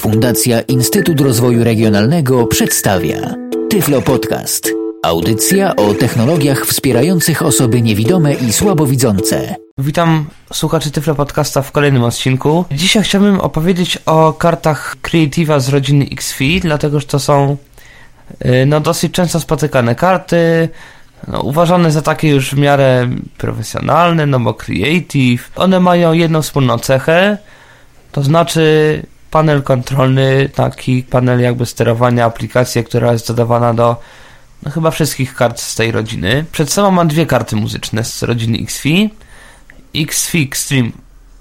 Fundacja Instytut Rozwoju Regionalnego przedstawia Tyflo Podcast. Audycja o technologiach wspierających osoby niewidome i słabowidzące. Witam słuchaczy Tyflo Podcasta w kolejnym odcinku. Dzisiaj chciałbym opowiedzieć o kartach Creativa z rodziny XFI, dlatego że to są y, no, dosyć często spotykane karty, no, uważane za takie już w miarę profesjonalne, no bo Creative. One mają jedną wspólną cechę, to znaczy panel kontrolny, taki panel jakby sterowania aplikacji, która jest dodawana do no, chyba wszystkich kart z tej rodziny. Przed sobą mam dwie karty muzyczne z rodziny XFI. XFI Extreme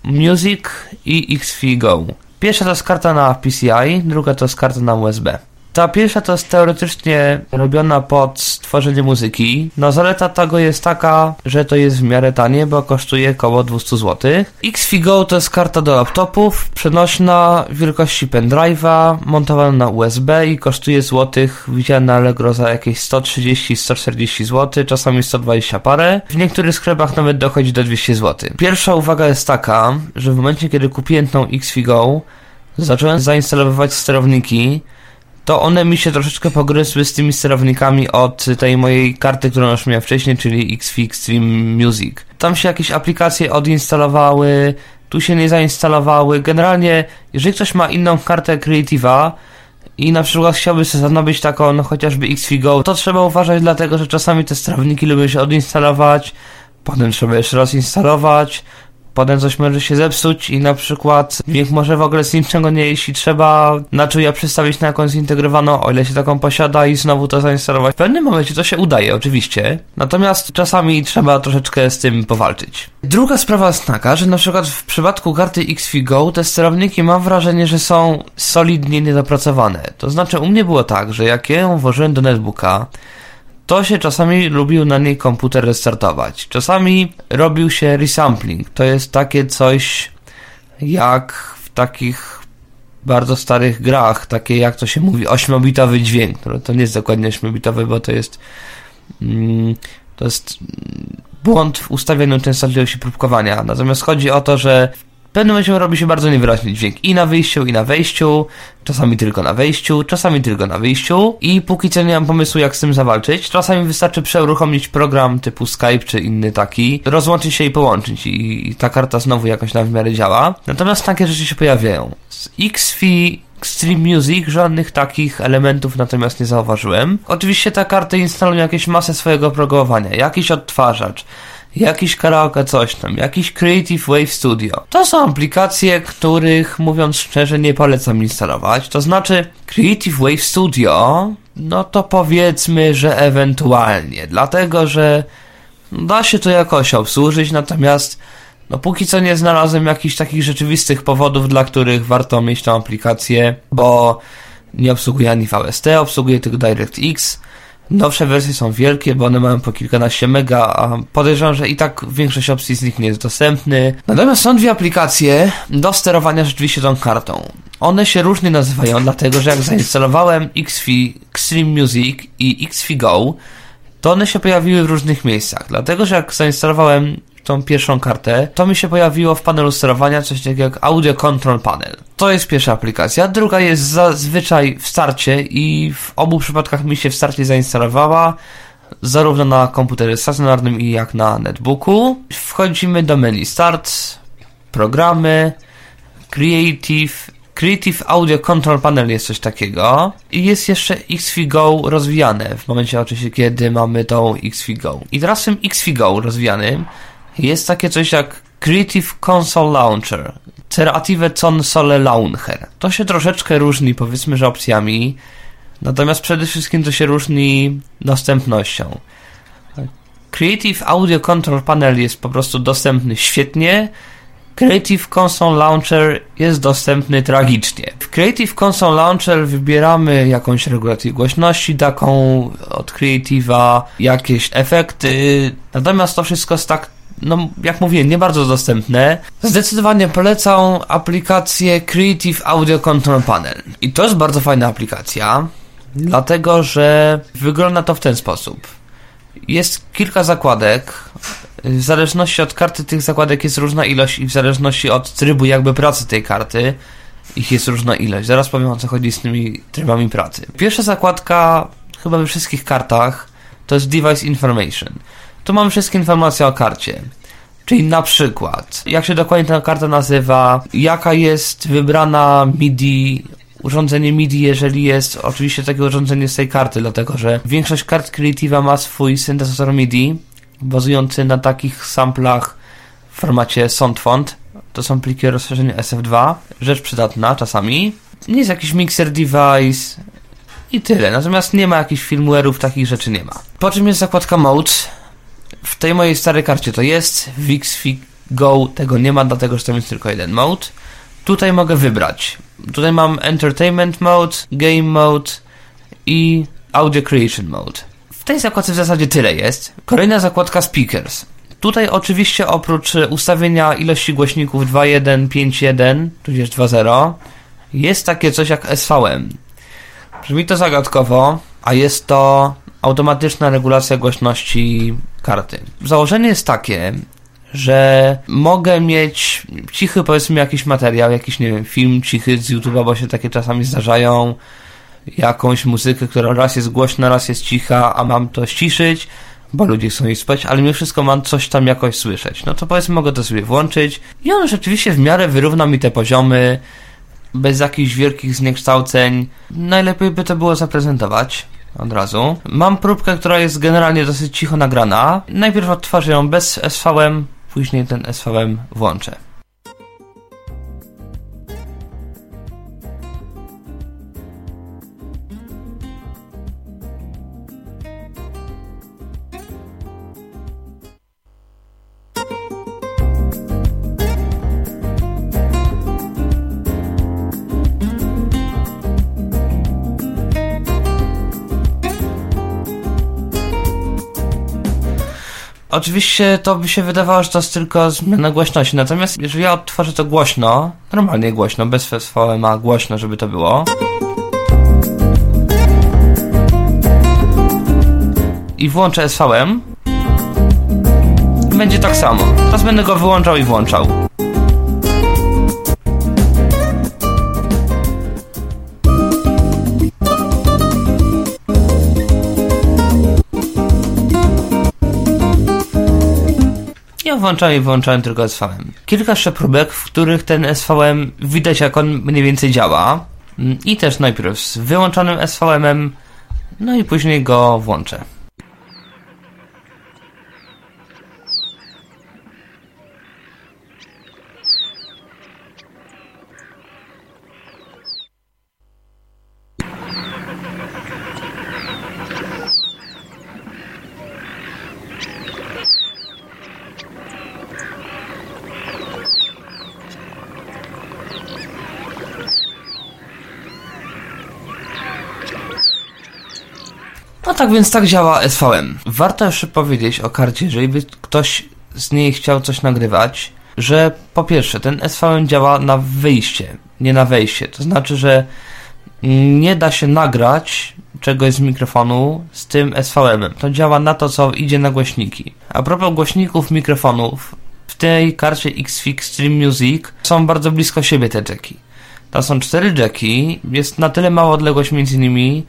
Music i XFI Go. Pierwsza to jest karta na PCI, druga to jest karta na USB. Ta pierwsza to jest teoretycznie robiona pod stworzenie muzyki. No zaleta tego jest taka, że to jest w miarę tanie, bo kosztuje około 200 zł. XFigo to jest karta do laptopów, przenośna wielkości pendrive'a, montowana na USB i kosztuje złotych, widziałem na Allegro za jakieś 130-140 zł, czasami 120 parę. W niektórych sklepach nawet dochodzi do 200 zł. Pierwsza uwaga jest taka, że w momencie kiedy kupiłem tą XFigo, zacząłem zainstalowywać sterowniki, to one mi się troszeczkę pogryzły z tymi sterownikami od tej mojej karty, którą już miałem wcześniej, czyli XFIX Stream Music. Tam się jakieś aplikacje odinstalowały, tu się nie zainstalowały. Generalnie, jeżeli ktoś ma inną kartę Creative'a i na przykład chciałby sobie zanobić taką, no chociażby XFIGO, to trzeba uważać dlatego, że czasami te sterowniki lubią się odinstalować, potem trzeba jeszcze raz instalować, potem coś może się zepsuć i na przykład dźwięk może w ogóle z niczego nie jeśli trzeba na czuja przystawić na jakąś zintegrowaną, o ile się taką posiada i znowu to zainstalować. W pewnym momencie to się udaje, oczywiście, natomiast czasami trzeba troszeczkę z tym powalczyć. Druga sprawa jest taka, że na przykład w przypadku karty XFiGO te sterowniki mam wrażenie, że są solidnie niedopracowane. To znaczy u mnie było tak, że jak ja ją włożyłem do netbooka, to się czasami lubił na niej komputer restartować. Czasami robił się resampling. To jest takie coś jak w takich bardzo starych grach, takie jak to się mówi, 8-bitowy dźwięk. To nie jest dokładnie 8-bitowy, bo to jest mm, to jest błąd w ustawieniu częstotliwości próbkowania. Natomiast chodzi o to, że w pewnym momencie robi się bardzo niewyraźny dźwięk i na wyjściu, i na wejściu, czasami tylko na wejściu, czasami tylko na wyjściu i póki co nie mam pomysłu jak z tym zawalczyć. Czasami wystarczy przeuruchomić program typu Skype czy inny taki, rozłączyć się i połączyć i, ta karta znowu jakoś na w miarę działa. Natomiast takie rzeczy się pojawiają. Z XFI Extreme Music żadnych takich elementów natomiast nie zauważyłem. Oczywiście ta karta instaluje jakieś masę swojego oprogramowania, jakiś odtwarzacz, jakiś karaoke coś tam, jakiś Creative Wave Studio. To są aplikacje, których mówiąc szczerze nie polecam instalować. To znaczy Creative Wave Studio, no to powiedzmy, że ewentualnie, dlatego że da się to jakoś obsłużyć, natomiast no póki co nie znalazłem jakichś takich rzeczywistych powodów, dla których warto mieć tą aplikację, bo nie obsługuje ani VST, obsługuje tylko DirectX, Nowsze wersje są wielkie, bo one mają po kilkanaście mega, a podejrzewam, że i tak większość opcji z nich nie jest dostępny. Natomiast są dwie aplikacje do sterowania rzeczywiście tą kartą. One się różnie nazywają, dlatego że jak zainstalowałem XFi Extreme Music i XFi Go, to one się pojawiły w różnych miejscach. Dlatego, że jak zainstalowałem tą pierwszą kartę, to mi się pojawiło w panelu sterowania coś takiego jak Audio Control Panel. To jest pierwsza aplikacja. Druga jest zazwyczaj w starcie i w obu przypadkach mi się w starcie zainstalowała zarówno na komputerze stacjonarnym jak na netbooku. Wchodzimy do menu Start, programy, Creative, Creative Audio Control Panel jest coś takiego i jest jeszcze XFiGO rozwijane w momencie oczywiście, kiedy mamy tą XFiGO. I teraz w tym XFiGO rozwijanym jest takie coś jak Creative Console Launcher, Creative Console Launcher. To się troszeczkę różni, powiedzmy, że opcjami, natomiast przede wszystkim to się różni dostępnością. Creative Audio Control Panel jest po prostu dostępny świetnie, Creative Console Launcher jest dostępny tragicznie. W Creative Console Launcher wybieramy jakąś regulację głośności, taką od Creative'a, jakieś efekty, natomiast to wszystko jest tak no jak mówiłem, nie bardzo dostępne. Zdecydowanie polecam aplikację Creative Audio Control Panel. I to jest bardzo fajna aplikacja, dlatego że wygląda to w ten sposób. Jest kilka zakładek. W zależności od karty tych zakładek jest różna ilość i w zależności od trybu jakby pracy tej karty Ich jest różna ilość. Zaraz powiem o co chodzi z tymi trybami pracy. Pierwsza zakładka, chyba we wszystkich kartach, to jest Device Information. Tu mamy wszystkie informacje o karcie. Czyli na przykład, jak się dokładnie ta karta nazywa, jaka jest wybrana MIDI, urządzenie MIDI, jeżeli jest oczywiście takie urządzenie z tej karty, dlatego że większość kart Creativa ma swój syntezator MIDI, bazujący na takich samplach w formacie SoundFont. To są pliki o rozszerzeniu SF2, rzecz przydatna czasami. Nie jest jakiś mixer device i tyle, natomiast nie ma jakichś firmware'ów, takich rzeczy nie ma. Po czym jest zakładka Mode, w tej mojej starej karcie to jest, w Xfig Go tego nie ma, dlatego że tam jest tylko jeden mode. Tutaj mogę wybrać. Tutaj mam Entertainment Mode, Game Mode i Audio Creation Mode. W tej zakładce w zasadzie tyle jest. Kolejna zakładka Speakers. Tutaj oczywiście oprócz ustawienia ilości głośników 2.1, 5.1, tudzież 2.0 jest takie coś jak SVM. Brzmi to zagadkowo, a jest to automatyczna regulacja głośności karty. Założenie jest takie, że mogę mieć cichy, powiedzmy, jakiś materiał, jakiś, nie wiem, film cichy z YouTube'a, bo się takie czasami zdarzają, jakąś muzykę, która raz jest głośna, raz jest cicha, a mam to ściszyć, bo ludzie chcą jej spać, ale mimo wszystko mam coś tam jakoś słyszeć. No to powiedzmy, mogę to sobie włączyć i on rzeczywiście w miarę wyrówna mi te poziomy, bez jakichś wielkich zniekształceń. Najlepiej by to było zaprezentować od razu. Mam próbkę, która jest generalnie dosyć cicho nagrana. Najpierw odtwarzę ją bez SVM, później ten SVM włączę. Oczywiście to by się wydawało, że to jest tylko zmiana głośności, natomiast jeżeli ja odtworzę to głośno, normalnie głośno, bez a głośno, żeby to było. I włączę SVM, będzie tak samo. Teraz będę go wyłączał i włączał. Włączałem i wyłączałem tylko SVM. Kilka jeszcze próbek, w których ten SVM widać jak on mniej więcej działa. I też najpierw z wyłączonym SVM-em, no i później go włączę. No tak więc tak działa SVM. Warto jeszcze powiedzieć o karcie, jeżeli by ktoś z niej chciał coś nagrywać, że po pierwsze ten SVM działa na wyjście, nie na wejście. To znaczy, że nie da się nagrać czegoś z mikrofonu z tym SVM-em. To działa na to, co idzie na głośniki. A propos głośników, mikrofonów, w tej karcie Xfix Stream Music są bardzo blisko siebie te jacki. Tam są cztery jacki, jest na tyle mała odległość między nimi,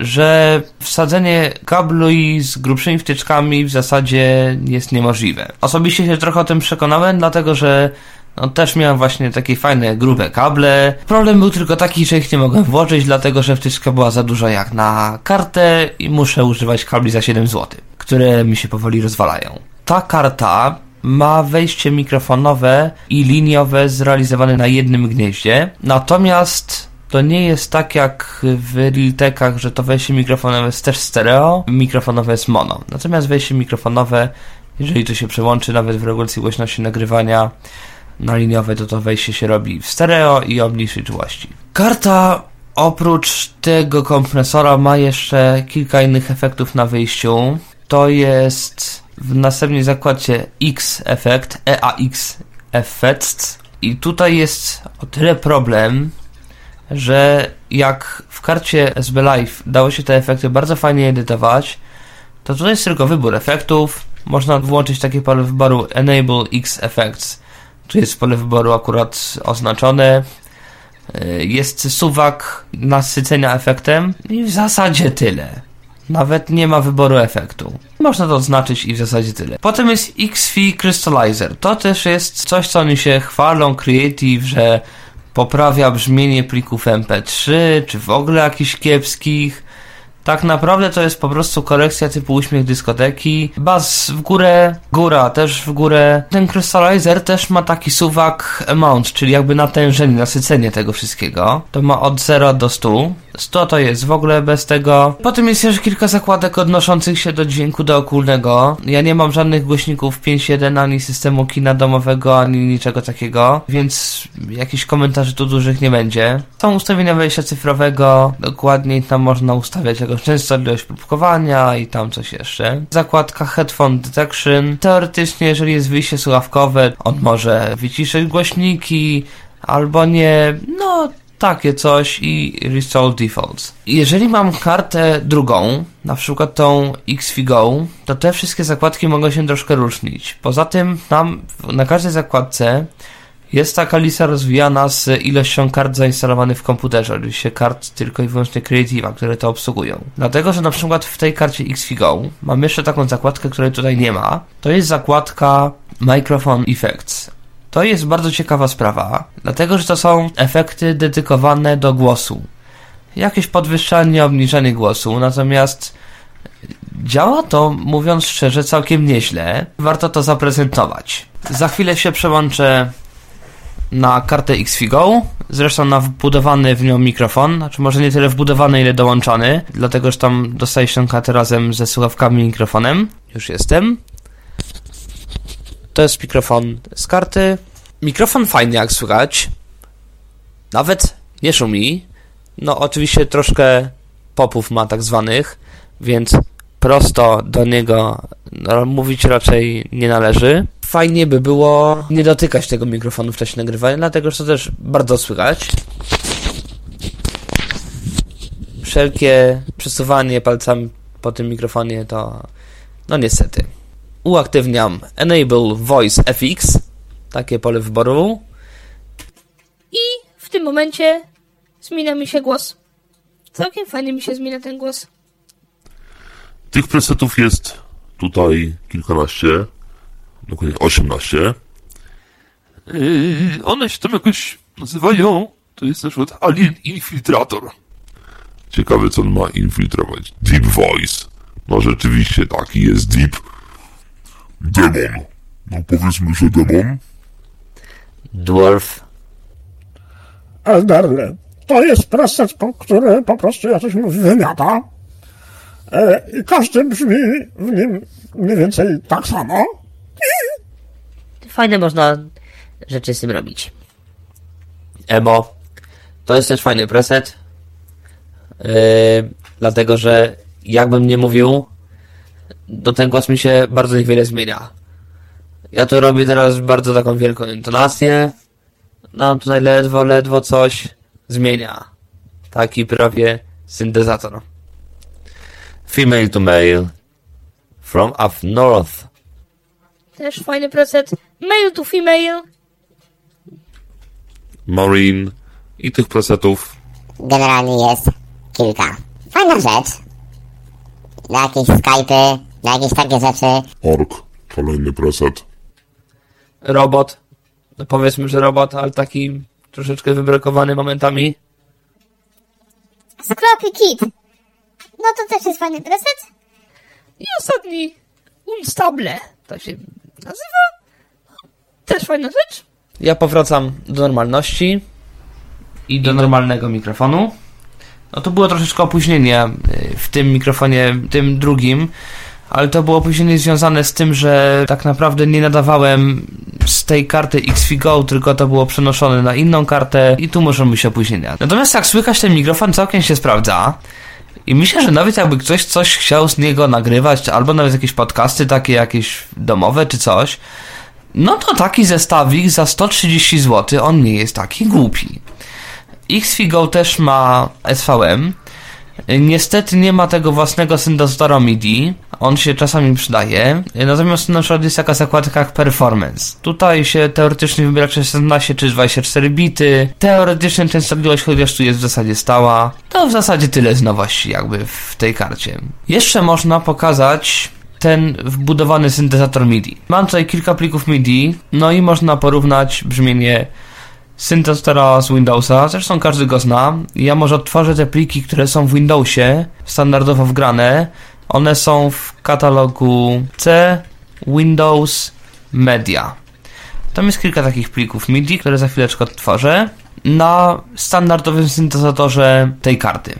że wsadzenie kablu i z grubszymi wtyczkami w zasadzie jest niemożliwe. Osobiście się trochę o tym przekonałem, dlatego że no, też miałem właśnie takie fajne, grube kable. Problem był tylko taki, że ich nie mogłem włożyć, dlatego że wtyczka była za duża jak na kartę i muszę używać kabli za 7 zł, które mi się powoli rozwalają. Ta karta ma wejście mikrofonowe i liniowe zrealizowane na jednym gnieździe, natomiast to nie jest tak jak w Realtekach, że to wejście mikrofonowe jest też stereo, mikrofonowe jest mono. Natomiast wejście mikrofonowe, jeżeli to się przełączy nawet w regulacji głośności nagrywania na liniowe, to to wejście się robi w stereo i o mniejszej czułości. Karta oprócz tego kompresora ma jeszcze kilka innych efektów na wyjściu. To jest w następnej zakładzie X efekt, EAX Effects. I tutaj jest o tyle problem, że jak w karcie SB Live dało się te efekty bardzo fajnie edytować, to tutaj jest tylko wybór efektów. Można włączyć takie pole wyboru Enable X Effects. Tu jest pole wyboru akurat oznaczone. y, jest suwak nasycenia efektem i w zasadzie tyle. Nawet nie ma wyboru efektu. Można to oznaczyć i w zasadzie tyle. Potem jest XFi Crystallizer. To też jest coś, co oni się chwalą, Creative, że poprawia brzmienie plików MP3, czy w ogóle jakichś kiepskich. Tak naprawdę to jest po prostu korekcja typu uśmiech dyskoteki. Bas w górę, góra też w górę. Ten Crystallizer też ma taki suwak amount, czyli jakby natężenie, nasycenie tego wszystkiego. To ma od 0 do 100. 100 to jest w ogóle bez tego. Potem jest jeszcze kilka zakładek odnoszących się do dźwięku dookulnego. Ja nie mam żadnych głośników 5.1 ani systemu kina domowego, ani niczego takiego, więc jakichś komentarzy tu dużych nie będzie. Są ustawienia wejścia cyfrowego, dokładniej tam można ustawiać jakąś częstotliwość próbkowania i tam coś jeszcze. Zakładka Headphone Detection. Teoretycznie, jeżeli jest wyjście słuchawkowe, on może wyciszyć głośniki, albo nie, no takie coś i Restore Defaults. Jeżeli mam kartę drugą, na przykład tą XFIGO, to te wszystkie zakładki mogą się troszkę różnić. Poza tym tam na każdej zakładce jest taka lista rozwijana z ilością kart zainstalowanych w komputerze, oczywiście kart tylko i wyłącznie Creative'a, które to obsługują. Dlatego, że na przykład w tej karcie XFIGO mam jeszcze taką zakładkę, której tutaj nie ma. To jest zakładka Microphone Effects. To jest bardzo ciekawa sprawa, dlatego że to są efekty dedykowane do głosu. Jakieś podwyższanie, obniżanie głosu, natomiast działa to, mówiąc szczerze, całkiem nieźle. Warto to zaprezentować. Za chwilę się przełączę na kartę XFIGO, zresztą na wbudowany w nią mikrofon, znaczy może nie tyle wbudowany, ile dołączony, dlatego że tam dostaję się kartę razem ze słuchawkami i mikrofonem. Już jestem. To jest mikrofon z karty. Mikrofon fajny, jak słychać. Nawet nie szumi. No, oczywiście troszkę popów ma tak zwanych, więc prosto do niego no, mówić raczej nie należy. Fajnie by było nie dotykać tego mikrofonu w czasie nagrywania, dlatego że to też bardzo słychać. Wszelkie przesuwanie palcami po tym mikrofonie to no niestety uaktywniam Enable Voice FX, takie pole wyboru. I w tym momencie zmienia mi się głos. Całkiem fajnie mi się zmienia ten głos. Tych presetów jest tutaj kilkanaście, dokładnie 18. Yy, one się tam jakoś nazywają, to jest na przykład Alien Infiltrator. Ciekawe, co on ma infiltrować. Deep Voice. No rzeczywiście, taki jest Deep. Demon. No powiedzmy, że demon. Dwarf. Elderly. To jest preset, po- który po prostu, jak to się mówi, wymiata. E, I każdy brzmi w nim mniej więcej tak samo. Fajne można rzeczy z tym robić. Emo. To jest też fajny preset. Yy, dlatego, że jakbym nie mówił, to ten głos mi się bardzo niewiele zmienia. Ja tu robię teraz bardzo taką wielką intonację. No tutaj ledwo, ledwo coś zmienia. Taki prawie syntezator. Female to male. From up north. Też fajny preset. Male to female. Marine. I tych presetów generalnie jest kilka. Fajna rzecz. Na jakieś Skype'y, na jakieś takie rzeczy. Ork. Kolejny preset. Robot. No powiedzmy, że robot, ale taki troszeczkę wybrakowany momentami. Scrappy Kid. No to też jest fajny preset. I ostatni Unstable. Tak się nazywa. Też fajna rzecz. Ja powracam do normalności i do normalnego mikrofonu. No to było troszeczkę opóźnienie y, w tym mikrofonie, tym drugim, ale to było opóźnienie związane z tym, że tak naprawdę nie nadawałem z tej karty XFIGO, tylko to było przenoszone na inną kartę i tu może być opóźnienia. Natomiast jak słychać, ten mikrofon całkiem się sprawdza. I myślę, że nawet jakby ktoś coś chciał z niego nagrywać, albo nawet jakieś podcasty takie jakieś domowe czy coś, no to taki zestawik za 130 zł, on nie jest taki głupi. XFIGO też ma SVM. Niestety nie ma tego własnego syntezatora MIDI, On się czasami przydaje. Natomiast na przykład jest taka zakładka jak Performance. Tutaj się teoretycznie wybiera czy 17 czy 24 bity. Teoretycznie częstotliwość, chociaż tu jest w zasadzie stała. To w zasadzie tyle z nowości jakby w tej karcie. Jeszcze można pokazać ten wbudowany syntezator MIDI. Mam tutaj kilka plików MIDI, no i można porównać brzmienie syntezatora z Windowsa, zresztą każdy go zna. Ja może odtworzę te pliki, które są w Windowsie, standardowo wgrane. One są w katalogu C, Windows, Media. Tam jest kilka takich plików MIDI, które za chwileczkę odtworzę na standardowym syntezatorze tej karty.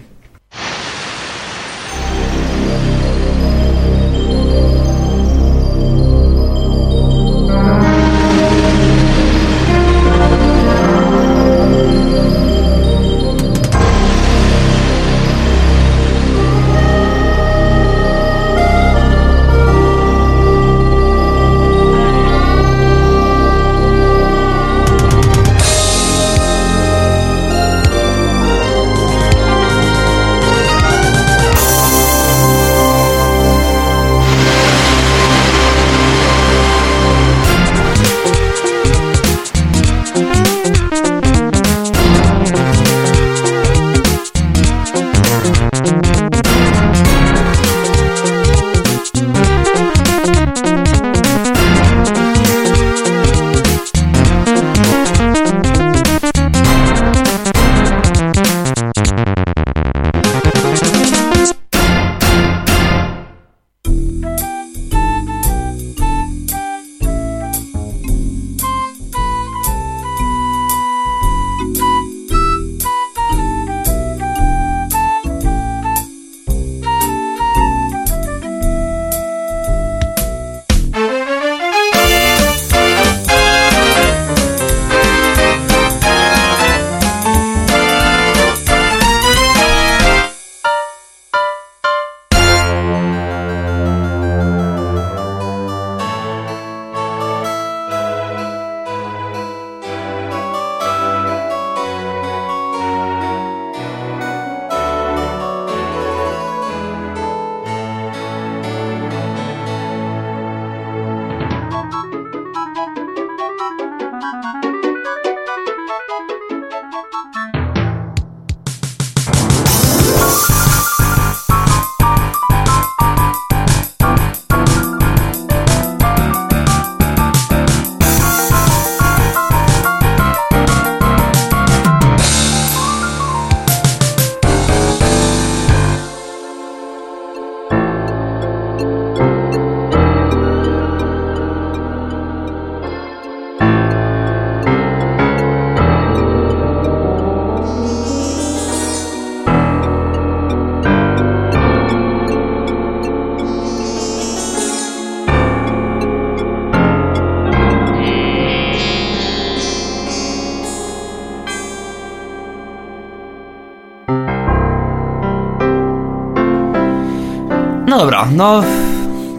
Dobra, no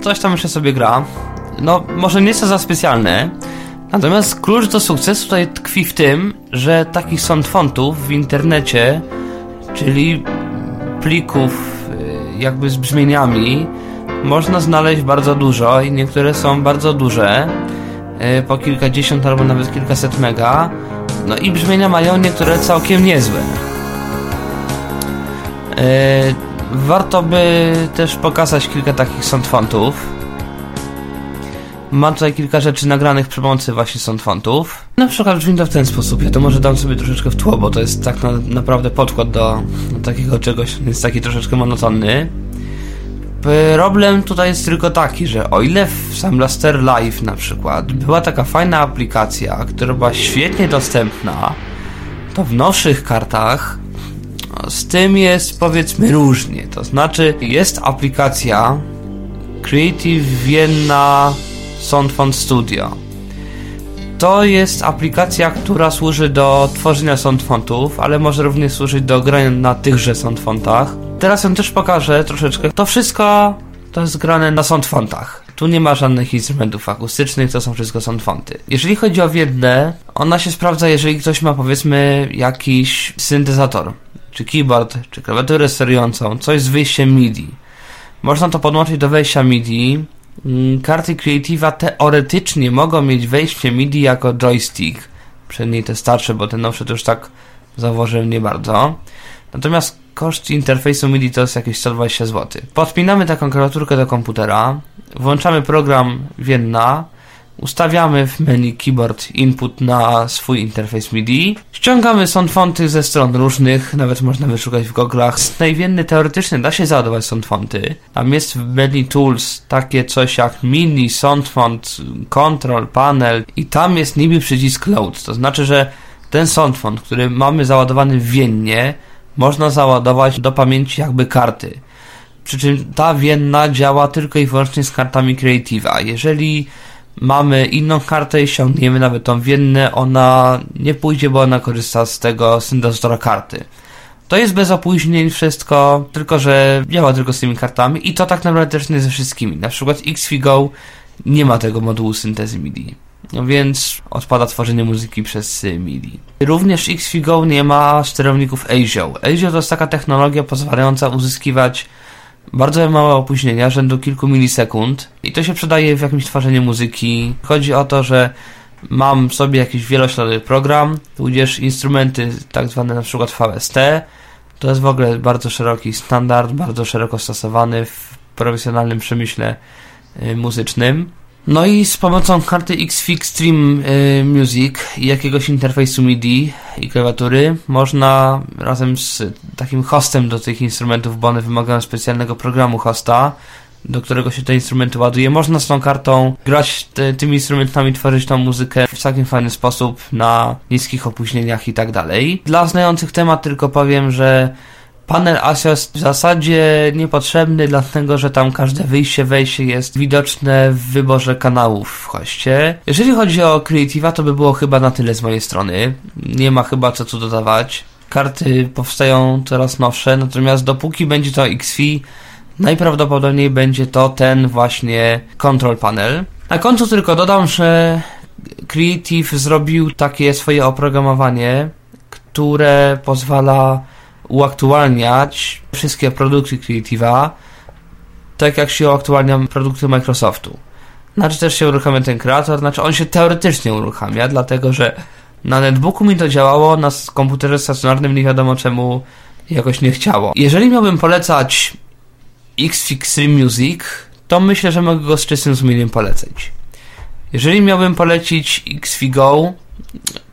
coś tam jeszcze sobie gra. No, może nie to za specjalne. Natomiast klucz do sukcesu tutaj tkwi w tym, że takich soundfontów w internecie, czyli plików y, jakby z brzmieniami, można znaleźć bardzo dużo i niektóre są bardzo duże, y, po kilkadziesiąt albo nawet kilkaset mega. No i brzmienia mają niektóre całkiem niezłe. Yy, Warto by też pokazać kilka takich soundfontów. Mam tutaj kilka rzeczy nagranych przy pomocy właśnie soundfontów. Na przykład brzmi to w ten sposób. Ja to może dam sobie troszeczkę w tło, bo to jest tak na, naprawdę podkład do, do takiego czegoś, jest taki troszeczkę monotonny. Problem tutaj jest tylko taki, że o ile w sam Blaster Live na przykład była taka fajna aplikacja, która była świetnie dostępna, to w nowszych kartach z tym jest powiedzmy różnie. To znaczy, jest aplikacja Creative Vienna Soundfont Studio. To jest aplikacja, która służy do tworzenia soundfontów, ale może również służyć do grania na tychże soundfontach. Teraz ją też pokażę troszeczkę. To wszystko to jest grane na soundfontach. Tu nie ma żadnych instrumentów akustycznych, to są wszystko soundfonty. Jeżeli chodzi o Wiednę, ona się sprawdza, jeżeli ktoś ma powiedzmy jakiś syntezator czy keyboard, czy klawiaturę sterującą, coś z wyjściem MIDI. Można to podłączyć do wejścia MIDI. Mm, Karty Creative'a teoretycznie mogą mieć wejście MIDI jako joystick. Przynajmniej te starsze, bo te nowsze to już tak zauważyłem nie bardzo. Natomiast koszt interfejsu MIDI to jest jakieś 120 zł. Podpinamy taką klawiaturkę do komputera, włączamy program Vienna, ustawiamy w menu keyboard input na swój interfejs MIDI, ściągamy soundfonty ze stron różnych, nawet można wyszukać w goglach. Z najwienny teoretycznie da się załadować soundfonty. Tam jest w menu tools takie coś jak mini, soundfont, control, panel i tam jest niby przycisk load. To znaczy, że ten soundfont, który mamy załadowany w Viennie, można załadować do pamięci jakby karty. Przy czym ta Vienna działa tylko i wyłącznie z kartami Creative'a. Jeżeli mamy inną kartę i ściągniemy nawet tą Wiennę, ona nie pójdzie, bo ona korzysta z tego syntezatora karty. To jest bez opóźnień wszystko, tylko że działa tylko z tymi kartami i to tak naprawdę też nie ze wszystkimi. Na przykład XFiGO nie ma tego modułu syntezy MIDI. No więc odpada tworzenie muzyki przez MIDI. Również XFiGO nie ma sterowników ASIO. ASIO to jest taka technologia pozwalająca uzyskiwać bardzo małe opóźnienia, rzędu kilku milisekund i to się przydaje w jakimś tworzeniu muzyki. Chodzi o to, że mam sobie jakiś wielośladowy program, tudzież instrumenty tak zwane na przykład VST. To jest w ogóle bardzo szeroki standard, bardzo szeroko stosowany w profesjonalnym przemyśle y, muzycznym. No i z pomocą karty Xfix Stream y, Music i jakiegoś interfejsu MIDI i klawiatury można razem z takim hostem do tych instrumentów, bo one wymagają specjalnego programu hosta, do którego się te instrumenty ładuje. Można z tą kartą grać te, tymi instrumentami, tworzyć tą muzykę w całkiem fajny sposób, na niskich opóźnieniach i tak dalej. Dla znających temat tylko powiem, że Panel jest w zasadzie niepotrzebny, dlatego że tam każde wyjście, wejście jest widoczne w wyborze kanałów w hoście. Jeżeli chodzi o Creative'a, to by było chyba na tyle z mojej strony. Nie ma chyba co tu dodawać. Karty powstają coraz nowsze, natomiast dopóki będzie to XFi, najprawdopodobniej będzie to ten właśnie control panel. Na końcu tylko dodam, że Creative zrobił takie swoje oprogramowanie, które pozwala uaktualniać wszystkie produkty Creative'a, tak jak się uaktualnia produkty Microsoftu. Znaczy też się uruchamia ten kreator, znaczy on się teoretycznie uruchamia, dlatego że na netbooku mi to działało, na komputerze stacjonarnym nie wiadomo czemu jakoś nie chciało. Jeżeli miałbym polecać Xfix Music, to myślę, że mogę go z czystym sumieniem polecać. Jeżeli miałbym polecić XFiGO,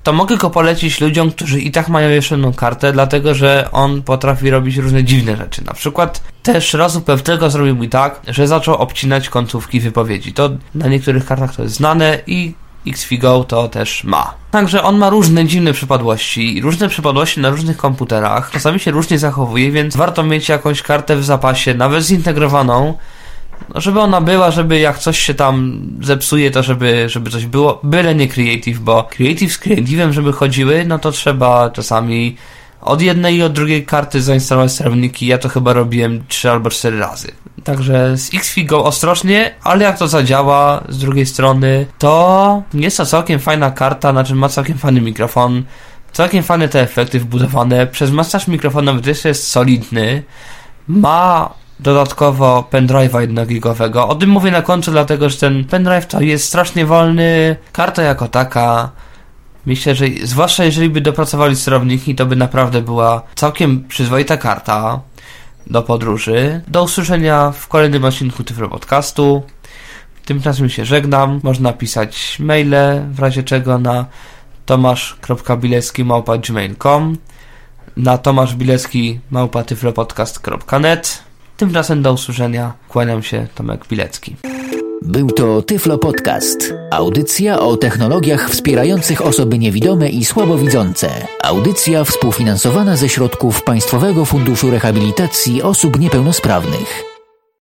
to mogę go polecić ludziom, którzy i tak mają jeszcze kartę, dlatego że on potrafi robić różne dziwne rzeczy. Na przykład też razu pewnego zrobił mi tak, że zaczął obcinać końcówki wypowiedzi. To na niektórych kartach to jest znane i XFiGO to też ma. Także on ma różne dziwne przypadłości, różne przypadłości na różnych komputerach. Czasami się różnie zachowuje, więc warto mieć jakąś kartę w zapasie, nawet zintegrowaną, no, żeby ona była, żeby jak coś się tam zepsuje, to żeby, żeby coś było, byle nie creative, bo creative z creative'em, żeby chodziły, no to trzeba czasami od jednej i od drugiej karty zainstalować sterowniki. Ja to chyba robiłem 3 albo 4 razy. Także z Xfigo ostrożnie, ale jak to zadziała z drugiej strony, to jest to całkiem fajna karta, znaczy ma całkiem fajny mikrofon, całkiem fajne te efekty wbudowane. Przez masaż mikrofonowy też jest solidny. Ma dodatkowo pendrive'a 1 gigowego. O tym mówię na końcu, dlatego że ten pendrive to jest strasznie wolny. Karta jako taka. Myślę, że zwłaszcza jeżeli by dopracowali sterowniki, to by naprawdę była całkiem przyzwoita karta do podróży. Do usłyszenia w kolejnym odcinku Tyflo Podcastu. Tymczasem się żegnam. Można pisać maile w razie czego na tomasz.bilecki.gmail.com na tomaszbilecki.tyflopodcast.net Tymczasem do usłyszenia. Kłaniam się, Tomek Bilecki. Był to Tyflo Podcast. Audycja o technologiach wspierających osoby niewidome i słabowidzące. Audycja współfinansowana ze środków Państwowego Funduszu Rehabilitacji Osób Niepełnosprawnych.